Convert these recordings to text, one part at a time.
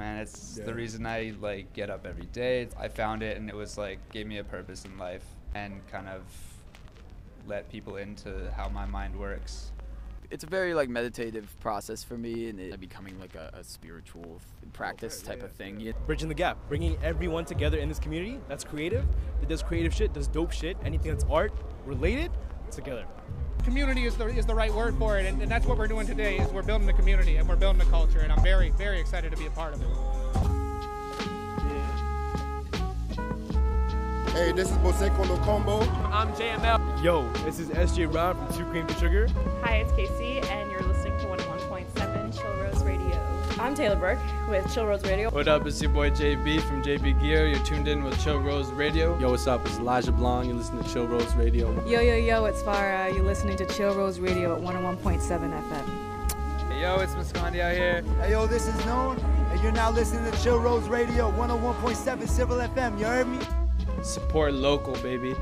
man. It's Yeah. the reason I like get up every day. I found it and it was like gave me a purpose in life and kind of let people into how my mind works. It's a very like meditative process for me, and it becoming like a, a spiritual practice Okay, type yeah, of thing. yeah. Bridging the gap, bringing everyone together in this community that's creative, that does creative shit, does dope shit, anything that's art related, together. community is the, is the right word for it, and, and that's what we're doing today. Is we're building a community and we're building a culture, and I'm very very excited to be a part of it. Hey, this is Boseco Locombo. I'm JML. Yo, this is SJ Round from Two Cream to Sugar. Hi, it's Casey, and you're I'm Taylor Burke with Chill Rose Radio. What up? It's your boy JB from JB Gear. You're tuned in with Chill Rose Radio. Yo, what's up? It's Elijah Blond. You're listening to Chill Rose Radio. Yo, yo, yo, it's Farah. You're listening to Chill Rose Radio at 101.7 FM. Hey, yo, it's Muscondi out here. Hey yo, this is Known, and you're now listening to Chill Rose Radio 101.7 CIVL FM. You heard me? Support local, baby.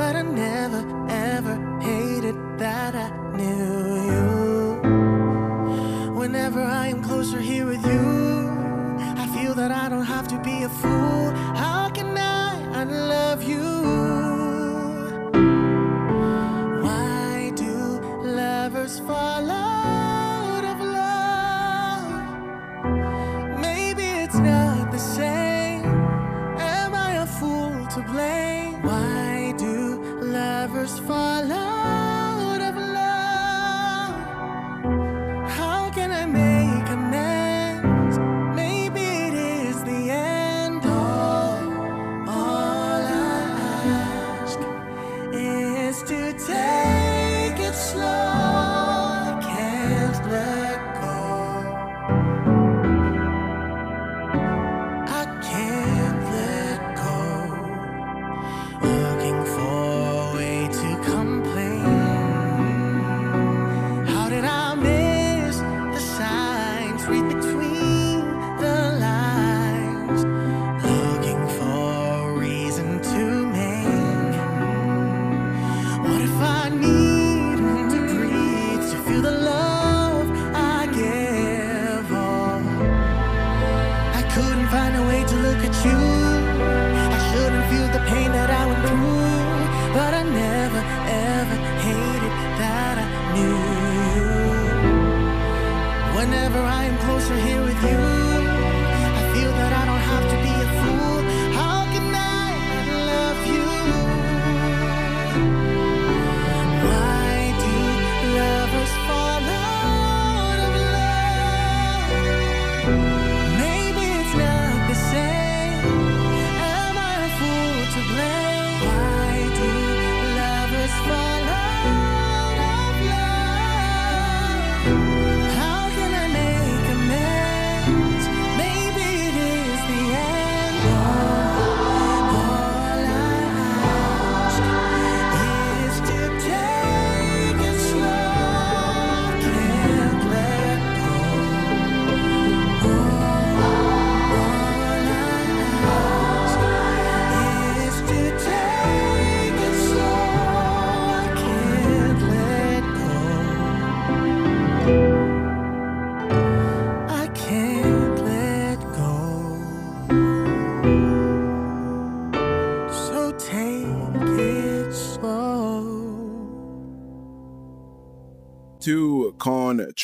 But I never ever hated that I knew you. Whenever I am closer here with you, I feel that I don't have to be a fool. How can I unlove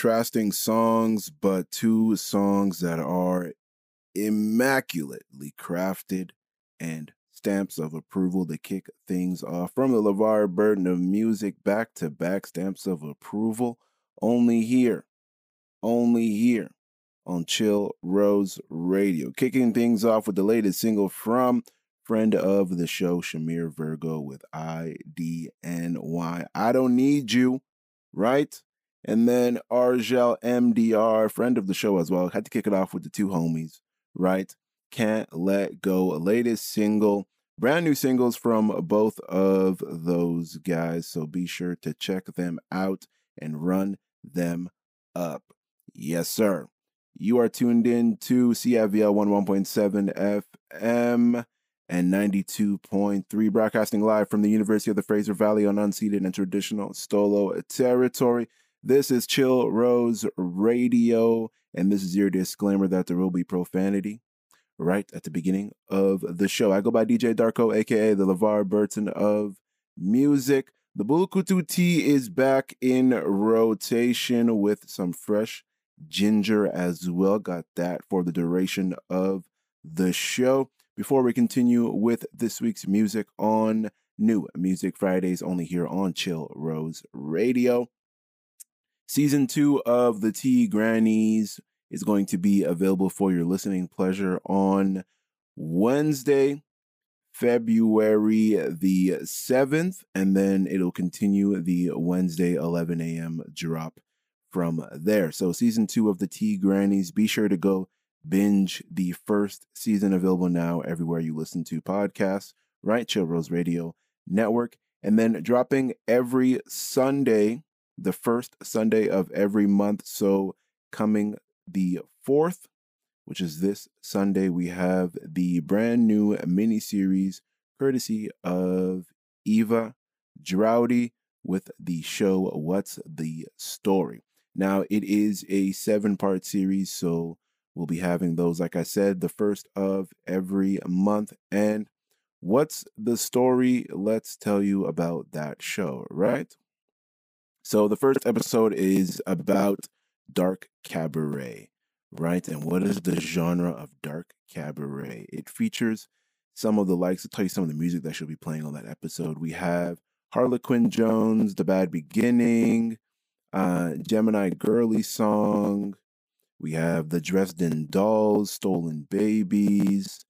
contrasting songs, but two songs that are immaculately crafted and stamps of approval to kick things off. From the LeVar Burton of music, back to back stamps of approval, only here, only here on Chill Rose Radio. Kicking things off with the latest single from friend of the show, Shamir Virgo, with IDNY. I don't need you, right? And then Argel MDR, friend of the show as well, had to kick it off with the two homies, right? Can't Let Go, latest single, brand new singles from both of those guys. So be sure to check them out and run them up. Yes, sir. You are tuned in to CIVL 11.7 FM and 92.3, broadcasting live from the University of the Fraser Valley on unceded and traditional Stolo territory. This is Chill Rose Radio, and this is your disclaimer that there will be profanity right at the beginning of the show. I go by DJ Darko, aka the LeVar Burton of music. The Bulukutu tea is back in rotation with some fresh ginger as well. Got that for the duration of the show. Before we continue with this week's music on New Music Fridays, only here on Chill Rose Radio. Season two of the Tea Grannies is going to be available for your listening pleasure on Wednesday, February the 7th, and then it'll continue the Wednesday 11 a.m. drop from there. So, season two of the Tea Grannies, be sure to go binge the first season available now everywhere you listen to podcasts, right? Chill Rose Radio Network. And then dropping every Sunday, the first Sunday of every month. So, coming the 4th which is this Sunday, we have the brand new mini series courtesy of Eva Droughty with the show What's the Story. Now, it is a seven part series, so we'll be having those, like I said, the first of every month. And what's the story? Let's tell you about that show, right? So, the first episode is about dark cabaret, right? And what is the genre of dark cabaret? It features some of the likes. I'll tell you some of the music that she'll be playing on that episode. We have Harlequin Jones, The Bad Beginning, uh, Gemini Girly Song. We have The Dresden Dolls, Stolen Babies,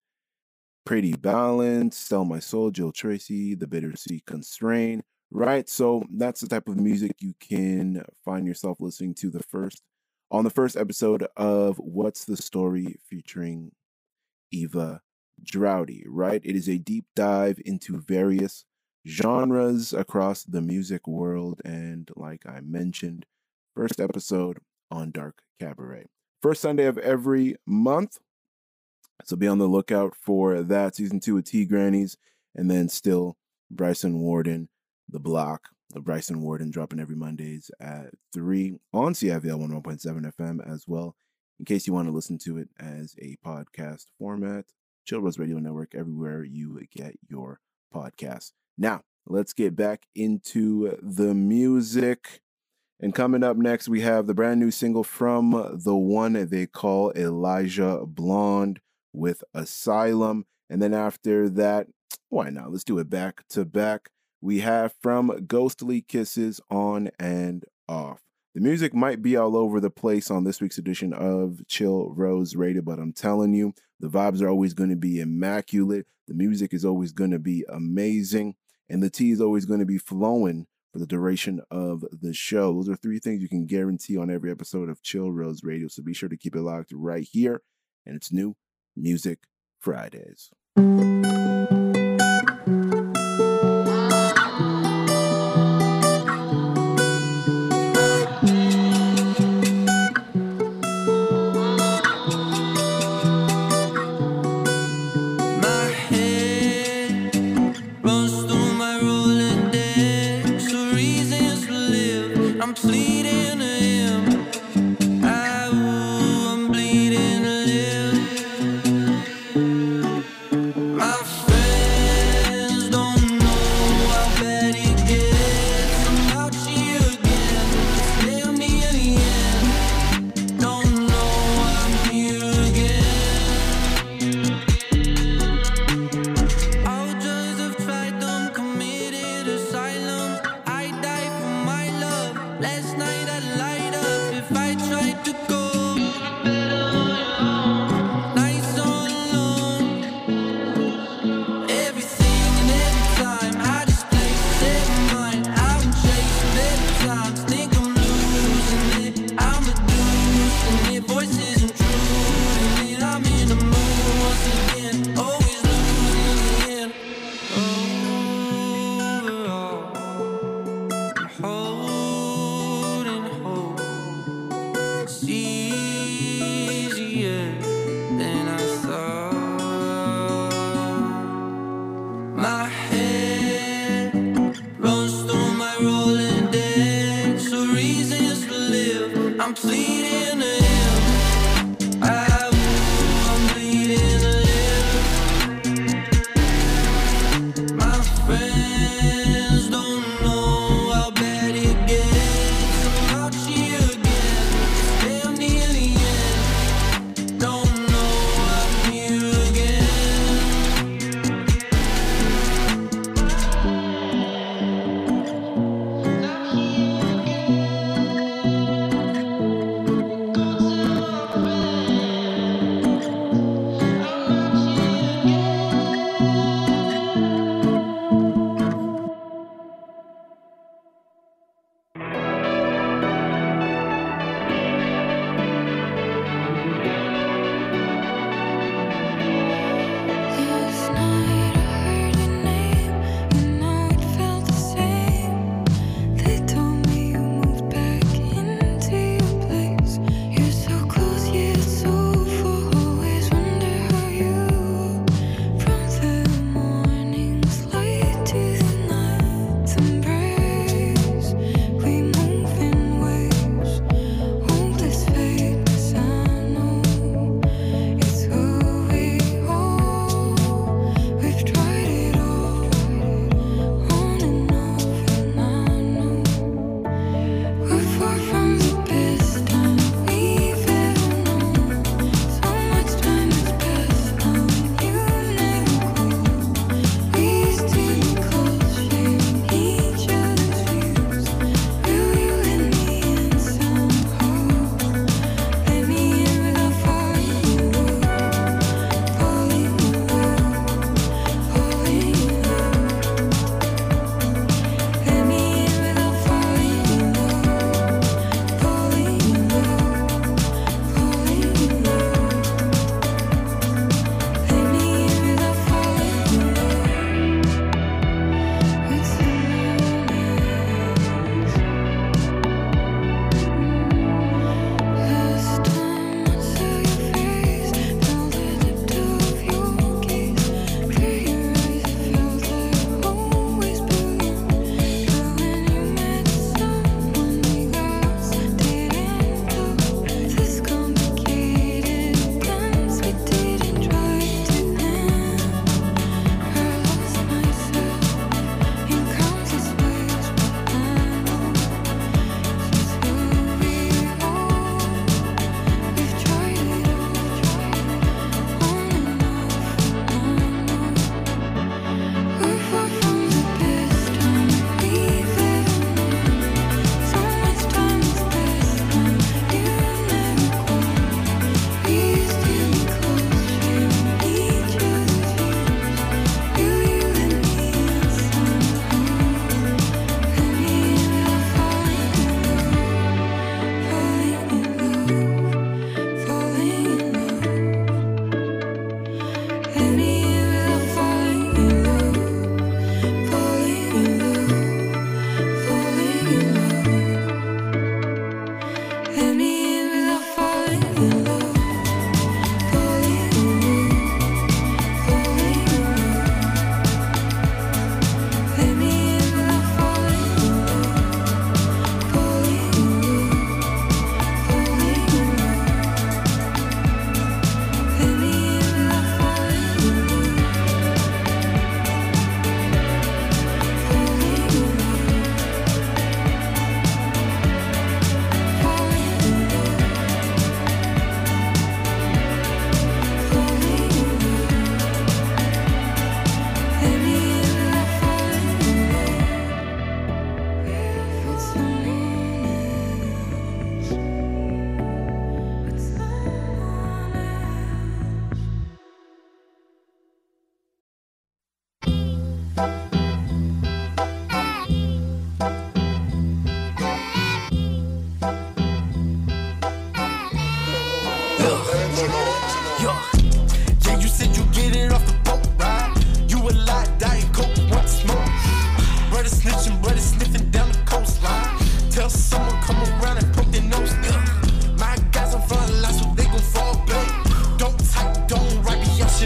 Pretty Balance, Sell My Soul, Jill Tracy, The Bittersweet Constraint, right? So that's the type of music you can find yourself listening to the first on the first episode of What's the Story featuring Eva Droughty, right? It is a deep dive into various genres across the music world. And like I mentioned, first episode on Dark Cabaret. First Sunday of every month. So be on the lookout for that. Season two of Tea Grannies. And then still Bryson Warden, The Block of Bryson Warden dropping every Mondays at 3 on CIVL 101.7 FM as well. In case you want to listen to it as a podcast format, Chill Rose Radio Network, everywhere you get your podcasts. Now, let's get back into the music. And coming up next, we have the brand new single from the one they call Elijah Blond with Asylum. And then after that, why not? Let's do it back to back. We have from Ghostly Kisses on and off. The music might be all over the place on this week's edition of Chill Rose Radio, but I'm telling you, the vibes are always going to be immaculate. The music is always going to be amazing, and the tea is always going to be flowing for the duration of the show. Those are three things you can guarantee on every episode of Chill Rose Radio. So be sure to keep it locked right here. And it's new Music Fridays.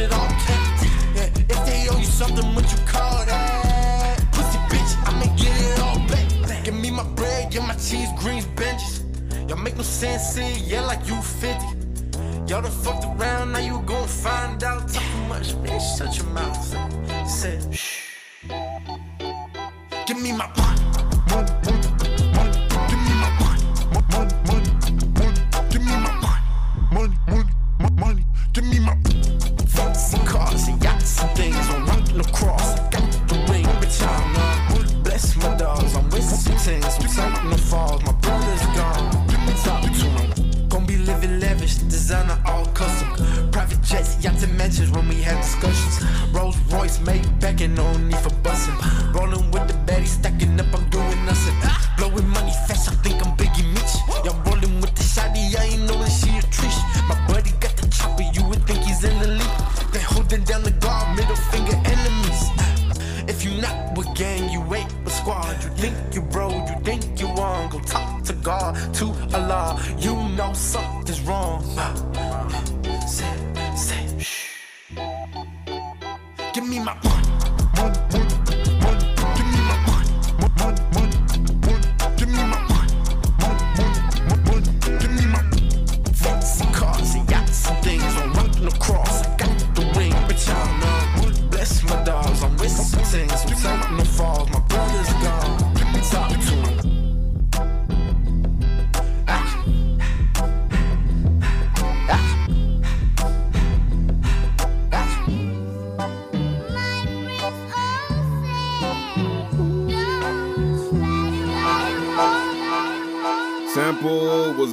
shit on tap. Yeah, if they owe you something, what you call that? Pussy bitch, I'ma get it all back. Give me my bread, get my cheese, greens, benches. Y'all make no sense, see, yeah, like you 50. Y'all done fucked around, now you gon' find out. Talk too much, bitch, shut your mouth. Said, shh. Give me my.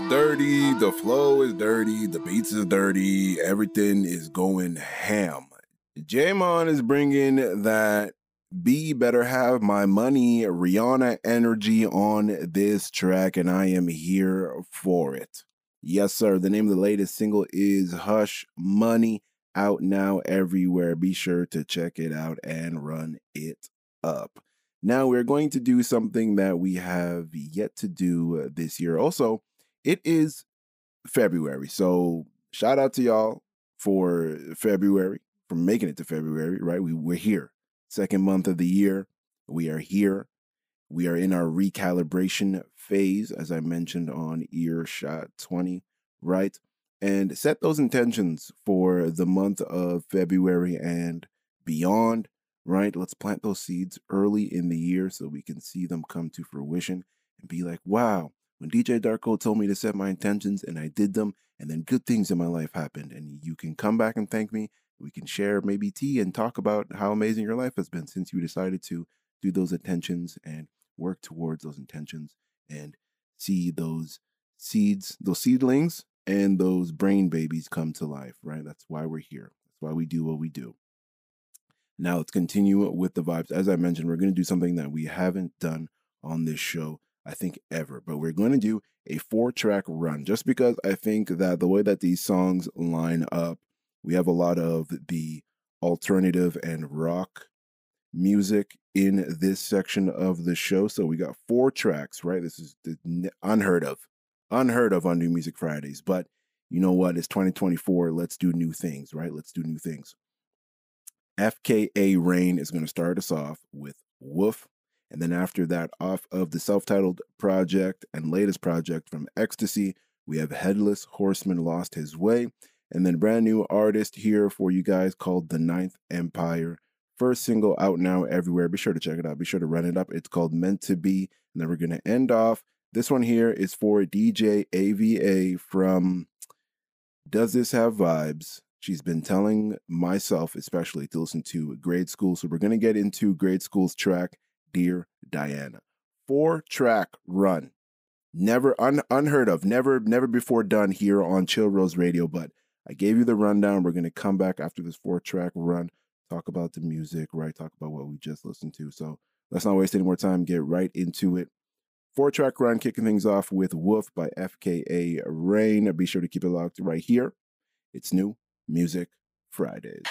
Dirty, the flow is dirty, the beats is dirty, everything is going ham. jeymon is bringing that B better have my money, Rihanna energy on this track, and I am here for it. Yes, sir. The name of the latest single is Hush Money, out now everywhere. Be sure to check it out and run it up. Now, we're going to do something that we have yet to do this year. Also, it is February. So, shout out to y'all for February, for making it to February, right? We, we're here. Second month of the year. We are here. We are in our recalibration phase, as I mentioned on Earshot 20, right? And set those intentions for the month of February and beyond right? Let's plant those seeds early in the year so we can see them come to fruition and be like, wow, when DJ Darko told me to set my intentions and I did them, and then good things in my life happened. And you can come back and thank me. We can share maybe tea and talk about how amazing your life has been since you decided to do those intentions and work towards those intentions and see those seeds, those seedlings, and those brain babies come to life, right? That's why we're here. That's why we do what we do. Now let's continue with the vibes. As I mentioned, we're going to do something that we haven't done on this show, I think, ever. But we're going to do a four track run just because I think that the way that these songs line up, we have a lot of the alternative and rock music in this section of the show. So we got four tracks, right? This is unheard of, unheard of on New Music Fridays. But you know what? It's 2024. Let's do new things, right? Let's do new things. FKA RAYNE is going to start us off with Woof. And then after that, off of the self titled project and latest project from EKKSTACY, we have Headless Horseman Lost His Way. And then brand new artist here for you guys called The Ninth Empire. First single out now everywhere. Be sure to check it out. Be sure to run it up. It's called Meant to Be. And then we're going to end off. This one here is for DJ AVA from Does This Have Vibes? She's been telling myself, especially, to listen to grade school. So we're going to get into grade school's track, Dear Diana. Four track run. Never un- unheard of, never, never before done here on Chill Rose Radio. But I gave you the rundown. We're going to come back after this four track run, talk about the music, right? Talk about what we just listened to. So let's not waste any more time. Get right into it. Four track run, kicking things off with Woof by FKA RAYNE. Be sure to keep it locked right here. It's new Music Fridays.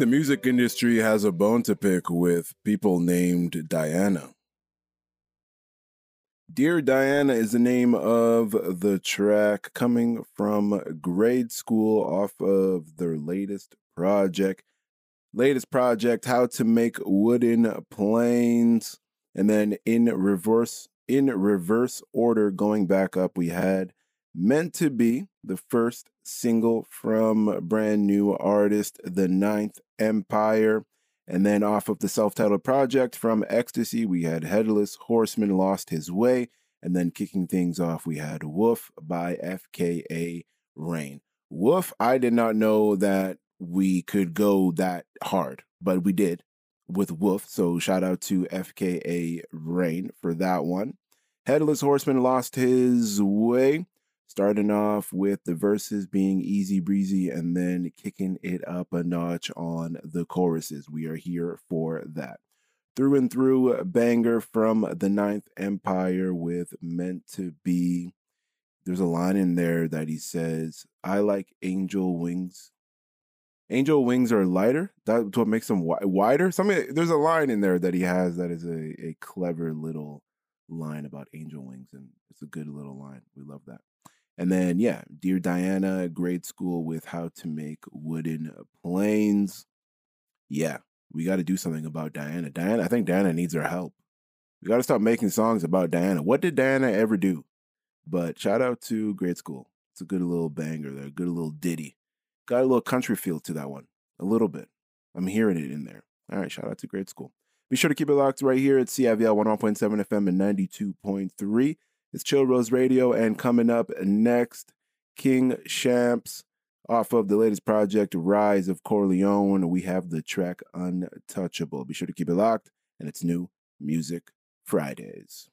The music industry has a bone to pick with people named Diana. Dear Diana is the name of the track coming from grade school off of their latest project. Latest project, How to Make Wooden Planes. And then in reverse, in reverse order, going back up, we had Meant to Be, the first single from brand new artist, The Ninth Empire. And then off of the self titled project from EKKSTACY, we had Headless Horseman Lost His Way. And then kicking things off, we had Woof by FKA RAYNE. Woof, I did not know that we could go that hard, but we did with Woof. So shout out to FKA RAYNE for that one. Headless Horseman lost his way, starting off with the verses being easy breezy and then kicking it up a notch on the choruses. We are here for that. Through and through banger from the Ninth Empire with Meant to Be. There's a line in there that he says, I like angel wings angel wings are lighter. That's what makes them wi- wider. Something there's a line in there that he has that is a, a clever little line about angel wings, and it's a good little line. We love that. And then yeah, dear Diana, grade school with how to make wooden planes. Yeah, we got to do something about Diana. Diana, I think Diana needs our help. We got to stop making songs about Diana. What did Diana ever do? But shout out to grade school. It's a good little banger there, a good little ditty. Got a little country feel to that one. A little bit. I'm hearing it in there. All right, shout out to grade school. Be sure to keep it locked right here at CIVL 101.7 FM and 92.3. It's Chill Rose Radio, and coming up next, King Shampz off of the latest project, Rise of Corleone. We have the track Untouchable. Be sure to keep it locked, and it's new Music Fridays.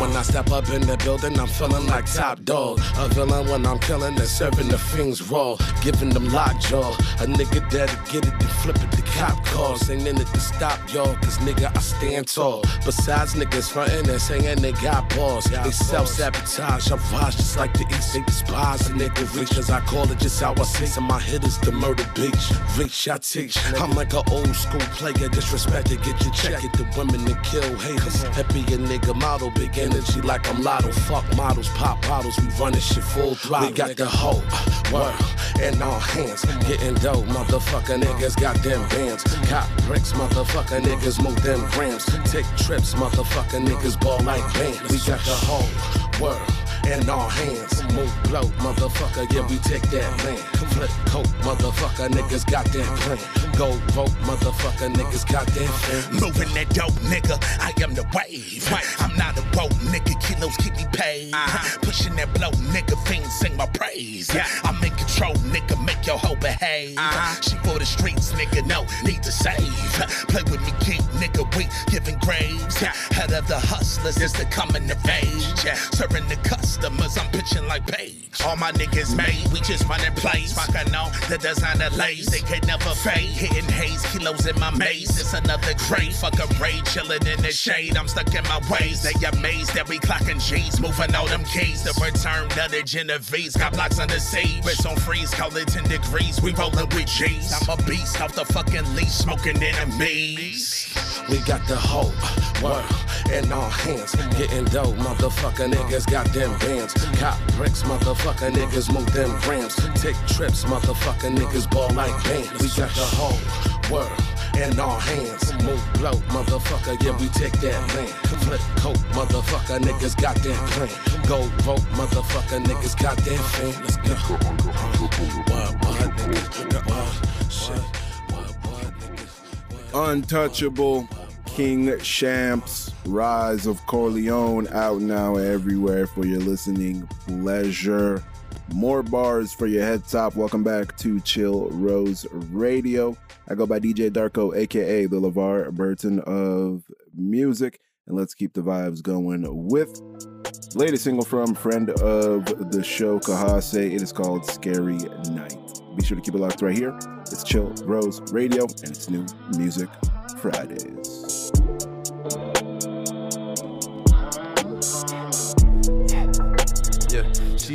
When I step up in the building, I'm feeling like top dog. A villain when I'm killing and serving the things raw, giving them lockjaw. A nigga that'll get it and flip it to cop calls. Ain't in it to stop y'all, cause nigga, I stand tall. Besides niggas frontin' and saying they got balls, they self sabotage. I rise just like the East, they despise a nigga reach. Cause I call it just how I see. And my hitters the murder beach. Reach, I teach. I'm like an old school player, disrespect to get your check. Get the women to kill haters. Happy a nigga model, big energy like I'm lotto. Fuck models, pop bottles, we running shit full throttle. We got the whole uh, world in our hands. Getting dope, motherfucker niggas got them bands. Cop bricks, motherfucker niggas move them grams. Take trips, motherfucker niggas ball like bands. We got the whole world in our hands. Move blow, motherfucker, yeah, we take that land. Flip coat, motherfucker, niggas got that plan. Go vote, motherfucker, niggas got that fan. Moving that dope, nigga. I am the wave. I'm not a boat, nigga. Kilos keep me paid. Uh-huh. Pushing that blow, nigga. Fiends sing my praise. I'm in control, nigga. Make your hoe behave. Uh-huh. She for the streets, nigga. No need to save. Play with me, keep nigga. We giving graves. Head of the hustlers is the coming of age. Serving the customers, I'm pitching like page. All my niggas made, we just running plays. Fuck, I know the designer lays. They can never fade. Hitting haze, kilos in my maze. It's another grade. Fuck a raid, chilling in the shade. I'm stuck in my ways. They amazed that we clocking G's. Moving all them keys. The return of the Genevieve's. Got blocks under siege. Wrist on freeze, call it 10 degrees. We rolling with G's. I'm a beast off the fucking leash, smoking enemies. We got the whole world in our hands. Getting dope, motherfucker niggas got them bands. Cop bricks, motherfucker niggas move them grams. Take trips, motherfucker niggas ball like bands. We got the whole world in our hands. Move blow, motherfucker, yeah, we take that land. Flip coat, motherfucker, niggas got that plan. Go vote, motherfucker, niggas got that fan. Let's go. Untouchable, King Shampz, Rise of Corleone, out now everywhere for your listening pleasure. More bars for your head top. Welcome back to Chill Rose Radio. I go by DJ Darko, aka the LeVar Burton of music. And let's keep the vibes going with latest single from friend of the show, Khasse. It is called Scary Night. Be sure to keep it locked right here. It's Chill Rose Radio, and it's new Music Fridays. She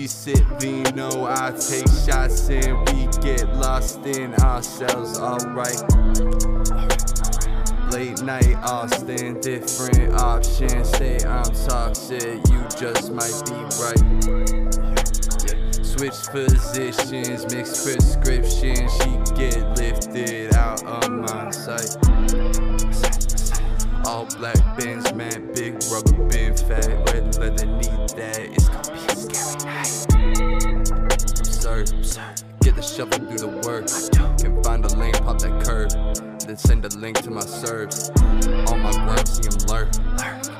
sip vino, I take shots and we get lost in ourselves, alright. Late night Austin, different options. Say I'm toxic, you just might be right. Switch positions, mix prescriptions. She get lifted out of my sight. All black bins, man, big rubber bin, fat red leather, need that. It's gonna be a scary night. Absurd, get the shovel, do the work. Can find a lane, pop that curve, then send a link to my serves. On my gram, see him lurk.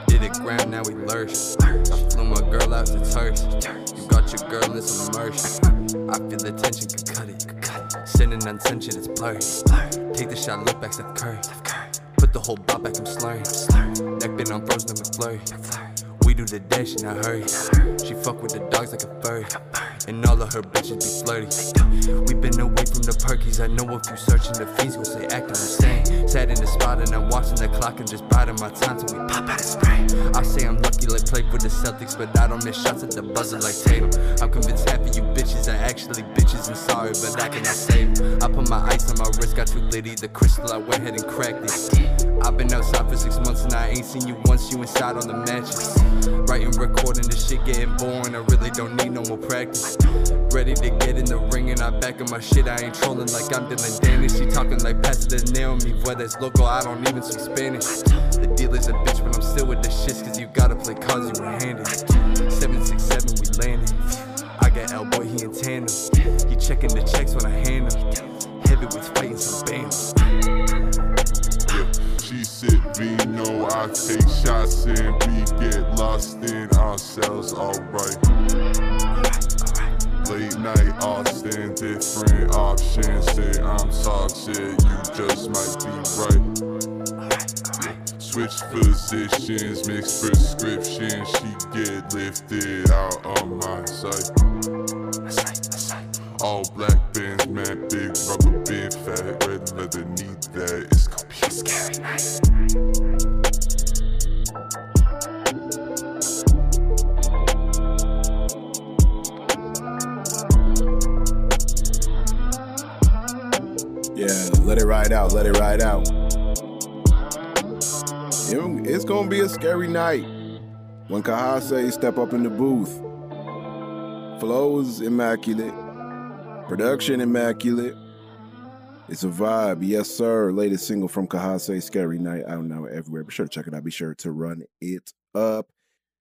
Did it gram, now we lurch. I flew my girl out to turf. You got your girl in merch. I feel the tension could cut it. Sending untension, it's blurry. Take the shot, look back, Steph Curry. Put the whole bop back, I'm slurring. Neck been on I'm McFlurry. We do the dash and I hurry. Fuck with the dogs like a furry. And all of her bitches be flirty. We been away from the perkies. I know if you searching the fees, gon' say acting insane. Sat in the spot and I'm watching the clock and just biding my time till we pop out a spray. I say I'm lucky like play for the Celtics, but I don't miss shots at the buzzer like Tatum. I'm convinced half of you bitches are actually bitches and sorry, but I cannot save. 'em. I put my ice on my wrist, got too litty. The crystal, I went ahead and cracked it. I've been outside for six months and I ain't seen you once. You inside on the mattress. Writing, recording, this shit getting boring. I really don't need no more practice. Ready to get in the ring and I back up my shit. I ain't trolling like I'm Dillon Danis. She talking like nail me. Whether it's local, I don't even speak Spanish. The dealer's a bitch, but I'm still with the shits. Cause you gotta play cards you were handed. 767, we landed. I got L boy, he in tandem. He checking the checks when I hand him. Heavyweights fighting some bands. She sip vino, I take shots and we get lost in ourselves, alright. Late night Austin, different options. Say I'm toxic, you just might be right. Switch positions, mix prescriptions. She get lifted out of my sight. All black bins, man, big rubber bin, fat red leather, need that. It's gonna be a scary night. Yeah, let it ride out. Let it ride out. It- It's gonna be a scary night when Khasse step up in the booth. Flows immaculate, production immaculate. It's a vibe, yes sir. Latest single from Khasse, Scary Night, out now everywhere. Be sure to check it out. Be sure to run it up.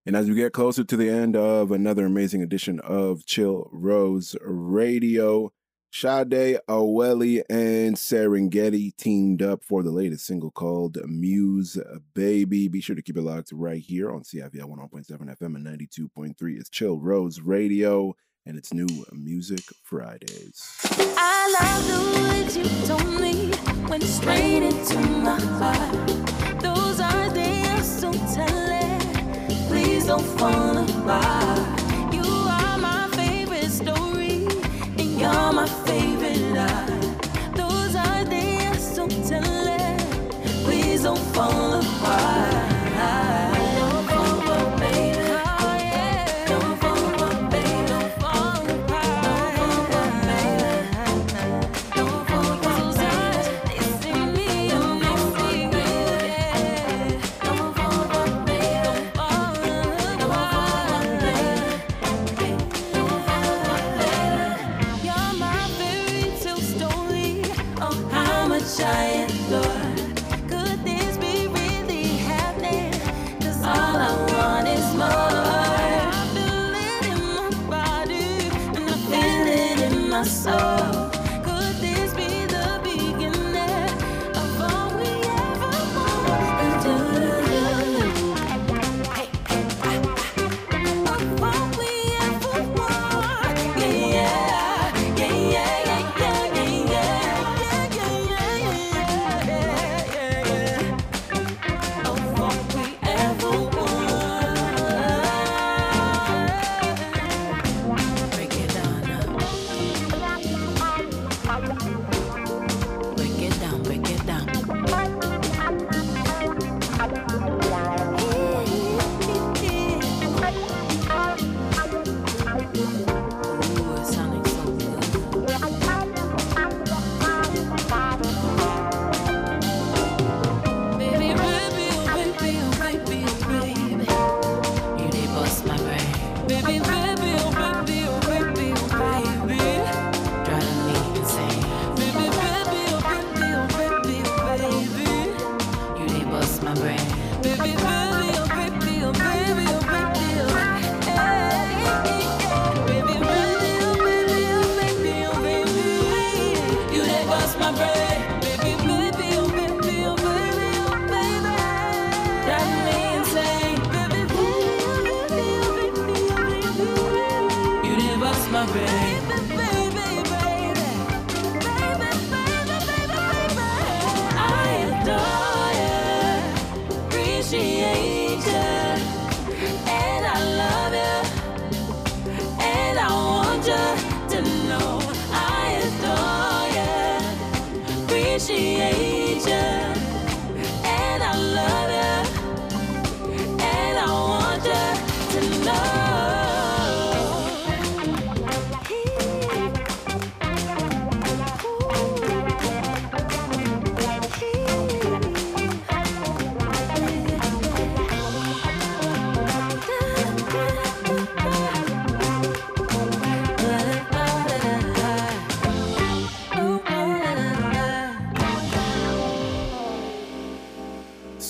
And as we get closer to the end of another amazing edition of Chill Rose Radio, Sade, Awele, and Serengeti teamed up for the latest single called Muse Baby. Be sure to keep it locked right here on CIVL 101.7 FM and 92.3. It's Chill Rose Radio, and it's new Music Fridays. I love the words you told me straight into my heart. Those are so telling. Please don't fall apart. You are my favorite story, and you're my favorite lie. Those are so telling. Please don't fall apart.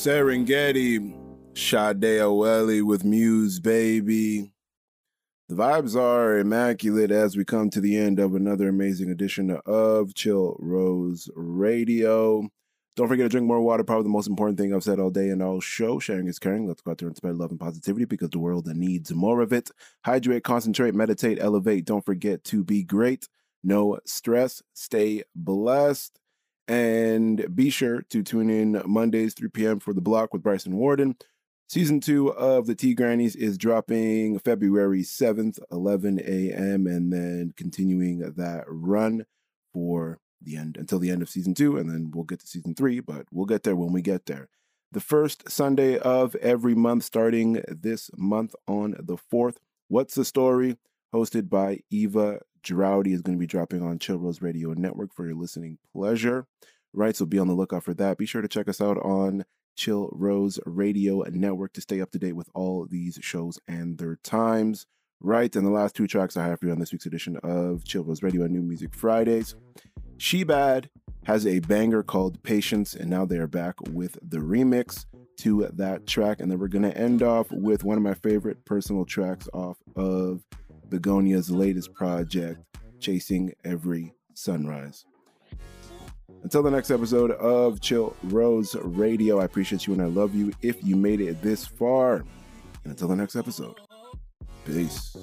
Serengeti, Sade Awele with Muse Baby. The vibes are immaculate as we come to the end of another amazing edition of Chill Rose Radio. Don't forget to drink more water, probably the most important thing I've said all day and all show. Sharing is caring. Let's go out there and spread love and positivity because the world needs more of it. Hydrate, concentrate, meditate, elevate. Don't forget to be great. No stress. Stay blessed. And be sure to tune in Mondays, 3 p.m. for The Block with Bryson Warden. Season two of The Tea Grannies is dropping February 7th, 11 a.m., and then continuing that run for the end until the end of season two, and then we'll get to season three, but we'll get there when we get there. The first Sunday of every month, starting this month on the 4th. What's the Story? Hosted by Eva Droughty is going to be dropping on Chill Rose Radio Network for your listening pleasure. Right, so be on the lookout for that. Be sure to check us out on Chill Rose Radio Network to stay up to date with all these shows and their times. Right, and the last two tracks I have for you on this week's edition of Chill Rose Radio and New Music Fridays. SHEBAD has a banger called PAYSHUNCE, and now they are back with the remix to that track. And then we're going to end off with one of my favorite personal tracks off of Begonia's latest project, Chasing Every Sunrise. Until the next episode of Chill Rose Radio, I appreciate you and I love you if you made it this far. And until the next episode, peace.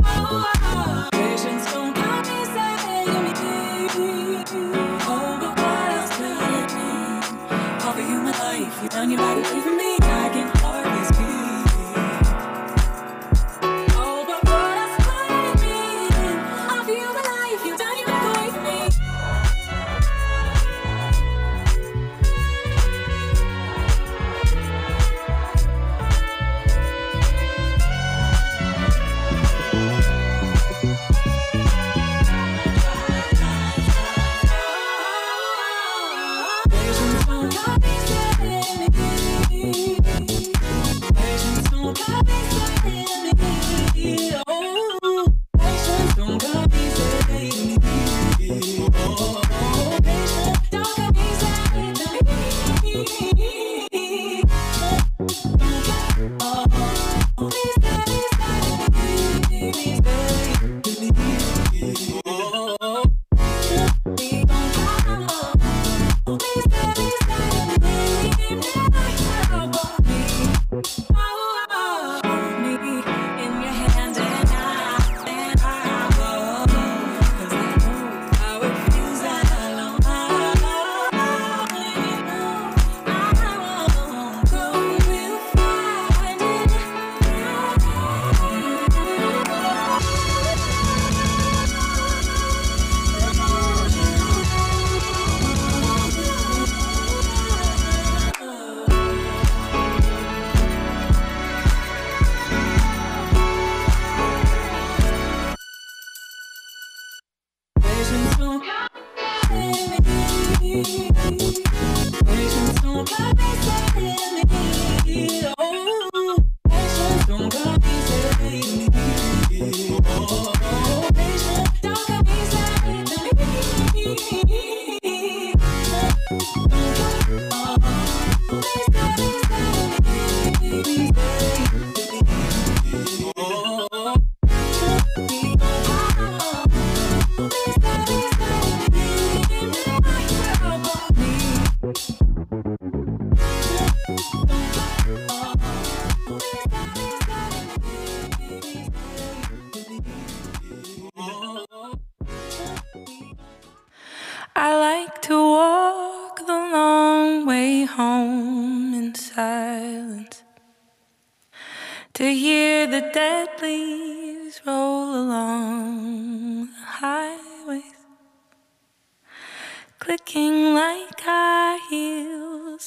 Oh, life, you turn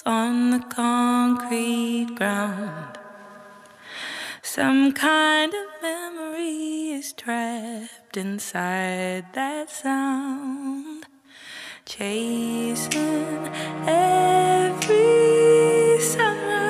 on the concrete ground. Some kind of memory is trapped inside that sound, chasing every sound.